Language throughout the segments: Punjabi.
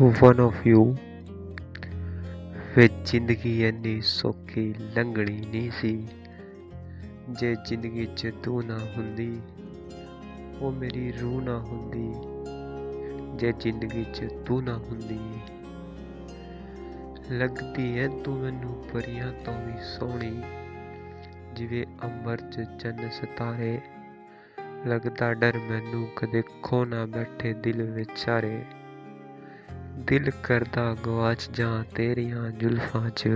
ਵਨ of ਯੂ ਵੇ ਜ਼ਿੰਦਗੀ ਇੰਨੀ ਸੌਖੀ ਲੰਘਣੀ ਨਹੀਂ ਸੀ। ਜੇ ਜ਼ਿੰਦਗੀ 'ਚ ਤੂੰ ਨਾ ਹੁੰਦੀ, ਉਹ ਮੇਰੀ ਰੂਹ ਨਾ ਹੁੰਦੀ। ਜੇ ਜ਼ਿੰਦਗੀ 'ਚ ਤੂੰ ਨਾ ਹੁੰਦੀ, ਲੱਗਦੀ ਐ ਤੂੰ ਮੈਨੂੰ ਪਰੀਆਂ ਤੋਂ ਵੀ ਸੋਹਣੀ। ਜਿਵੇਂ ਅੰਬਰ 'ਚ ਚੰਨ ਸਿਤਾਰੇ, ਲੱਗਦਾ ਡਰ ਮੈਨੂੰ ਕਦੇ ਖੋ ਨਾ ਬੈਠੇ ਦਿਲ ਵਿਚਾਰੇ ਦਿਲ ਕਰਦਾ ਗਵਾਚ ਜਾਂ ਤੇਰੀਆਂ ਜ਼ੁਲਫਾਂ 'ਚ,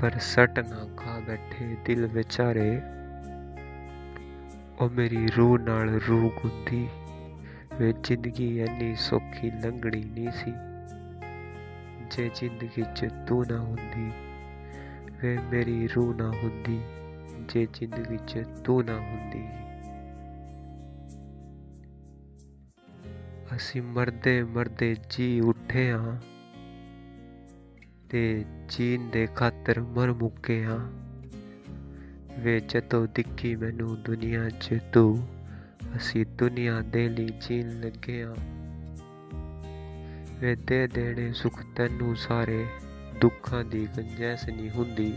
ਪਰ ਸੱਟ ਨਾ ਖਾ ਬੈਠੇ ਦਿਲ ਵਿਚਾਰੇ। ਉਹ ਮੇਰੀ ਰੂਹ ਨਾਲ ਰੂਹ ਗੁੰਦੀ ਵੇ, ਜ਼ਿੰਦਗੀ ਇੰਨੀ ਸੌਖੀ ਲੰਘਣੀ ਨਹੀਂ ਸੀ। ਜੇ ਜ਼ਿੰਦਗੀ 'ਚ ਤੂੰ ਨਾ ਹੁੰਦੀ ਵੇ, ਮੇਰੀ ਰੂਹ ਨਾ ਹੁੰਦੀ। ਜੇ ਜ਼ਿੰਦਗੀ 'ਚ ਤੂੰ ਨਾ ਹੁੰਦੀ ਅਸੀਂ ਮਰਦੇ ਮਰਦੇ ਜੀ ਉੱਠੇ ਹਾਂ ਤੇ ਜੀਣ ਦੇ ਖਾਤਰ ਮਰ ਮੁੱਕੇ ਹਾਂ। ਵੇ ਜਦੋਂ ਦਿੱਖੀ ਮੈਨੂੰ ਦੁਨੀਆ 'ਚ ਤੂੰ, ਅਸੀਂ ਦੁਨੀਆ ਦੇ ਲਈ ਜੀਣ ਲੱਗੇ ਹਾਂ। ਵੇ ਦੇ ਦੇਣੇ ਸੁਖ ਤੈਨੂੰ ਸਾਰੇ, ਦੁੱਖਾਂ ਦੀ ਗੰਜੈਸ ਨਹੀਂ ਹੁੰਦੀ।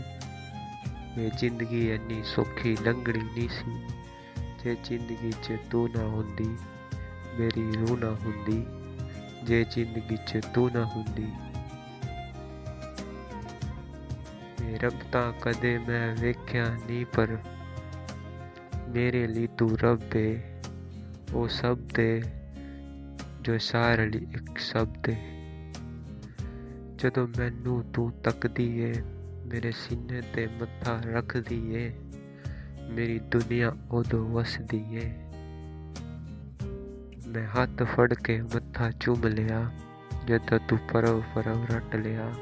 ਵੇ ਜ਼ਿੰਦਗੀ ਇੰਨੀ ਸੌਖੀ ਲੰਘਣੀ ਨਹੀਂ ਸੀ, ਜੇ ਜ਼ਿੰਦਗੀ 'ਚ ਤੂੰ ਨਾ ਹੁੰਦੀ। ਮੇਰੀ ਰੂਹ ਨਾ ਹੁੰਦੀ, ਜੇ ਜ਼ਿੰਦਗੀ 'ਚ ਤੂੰ ਨਾ ਹੁੰਦੀ। ਇਹ ਰੱਬ ਤਾਂ ਕਦੇ ਮੈਂ ਵੇਖਿਆ ਨਹੀਂ ਪਰ ਮੇਰੇ ਲਈ ਤੂੰ ਰੱਬ ਏ। ਉਹ ਸਭ ਦੇ, ਜੋ ਸਾਰੇ ਲਈ ਇੱਕ ਸ਼ਬਦ ਏ ਜਦੋਂ ਮੈਨੂੰ ਤੂੰ ਤੱਕਦੀ ਏ, ਮੇਰੇ ਸੀਨੇ ਤੇ ਮੱਥਾ ਰੱਖਦੀ ਏ, ਮੇਰੀ ਦੁਨੀਆ ਉਦੋਂ ਵਸਦੀ ਏ। ਮੈਂ ਹੱਥ ਫੜ ਕੇ ਮੱਥਾ ਚੁੰਮ ਲਿਆ, ਜਦੋਂ ਤੂੰ ਪਰਵ ਪਰਵ ਰੱਟ ਲਿਆ।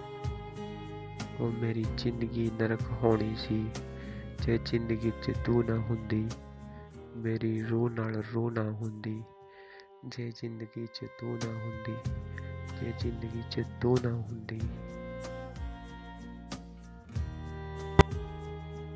ਉਹ ਮੇਰੀ ਜ਼ਿੰਦਗੀ ਨਰਕ ਹੋਣੀ ਸੀ, ਜੇ ਜ਼ਿੰਦਗੀ 'ਚ ਤੂੰ ਨਾ ਹੁੰਦੀ, ਮੇਰੀ ਰੂਹ ਨਾਲ ਰੂਹ ਨਾ ਹੁੰਦੀ। ਜੇ ਜ਼ਿੰਦਗੀ 'ਚ ਤੂੰ ਨਾ ਹੁੰਦੀ, ਜੇ ਜ਼ਿੰਦਗੀ 'ਚ ਤੂੰ ਨਾ ਹੁੰਦੀ।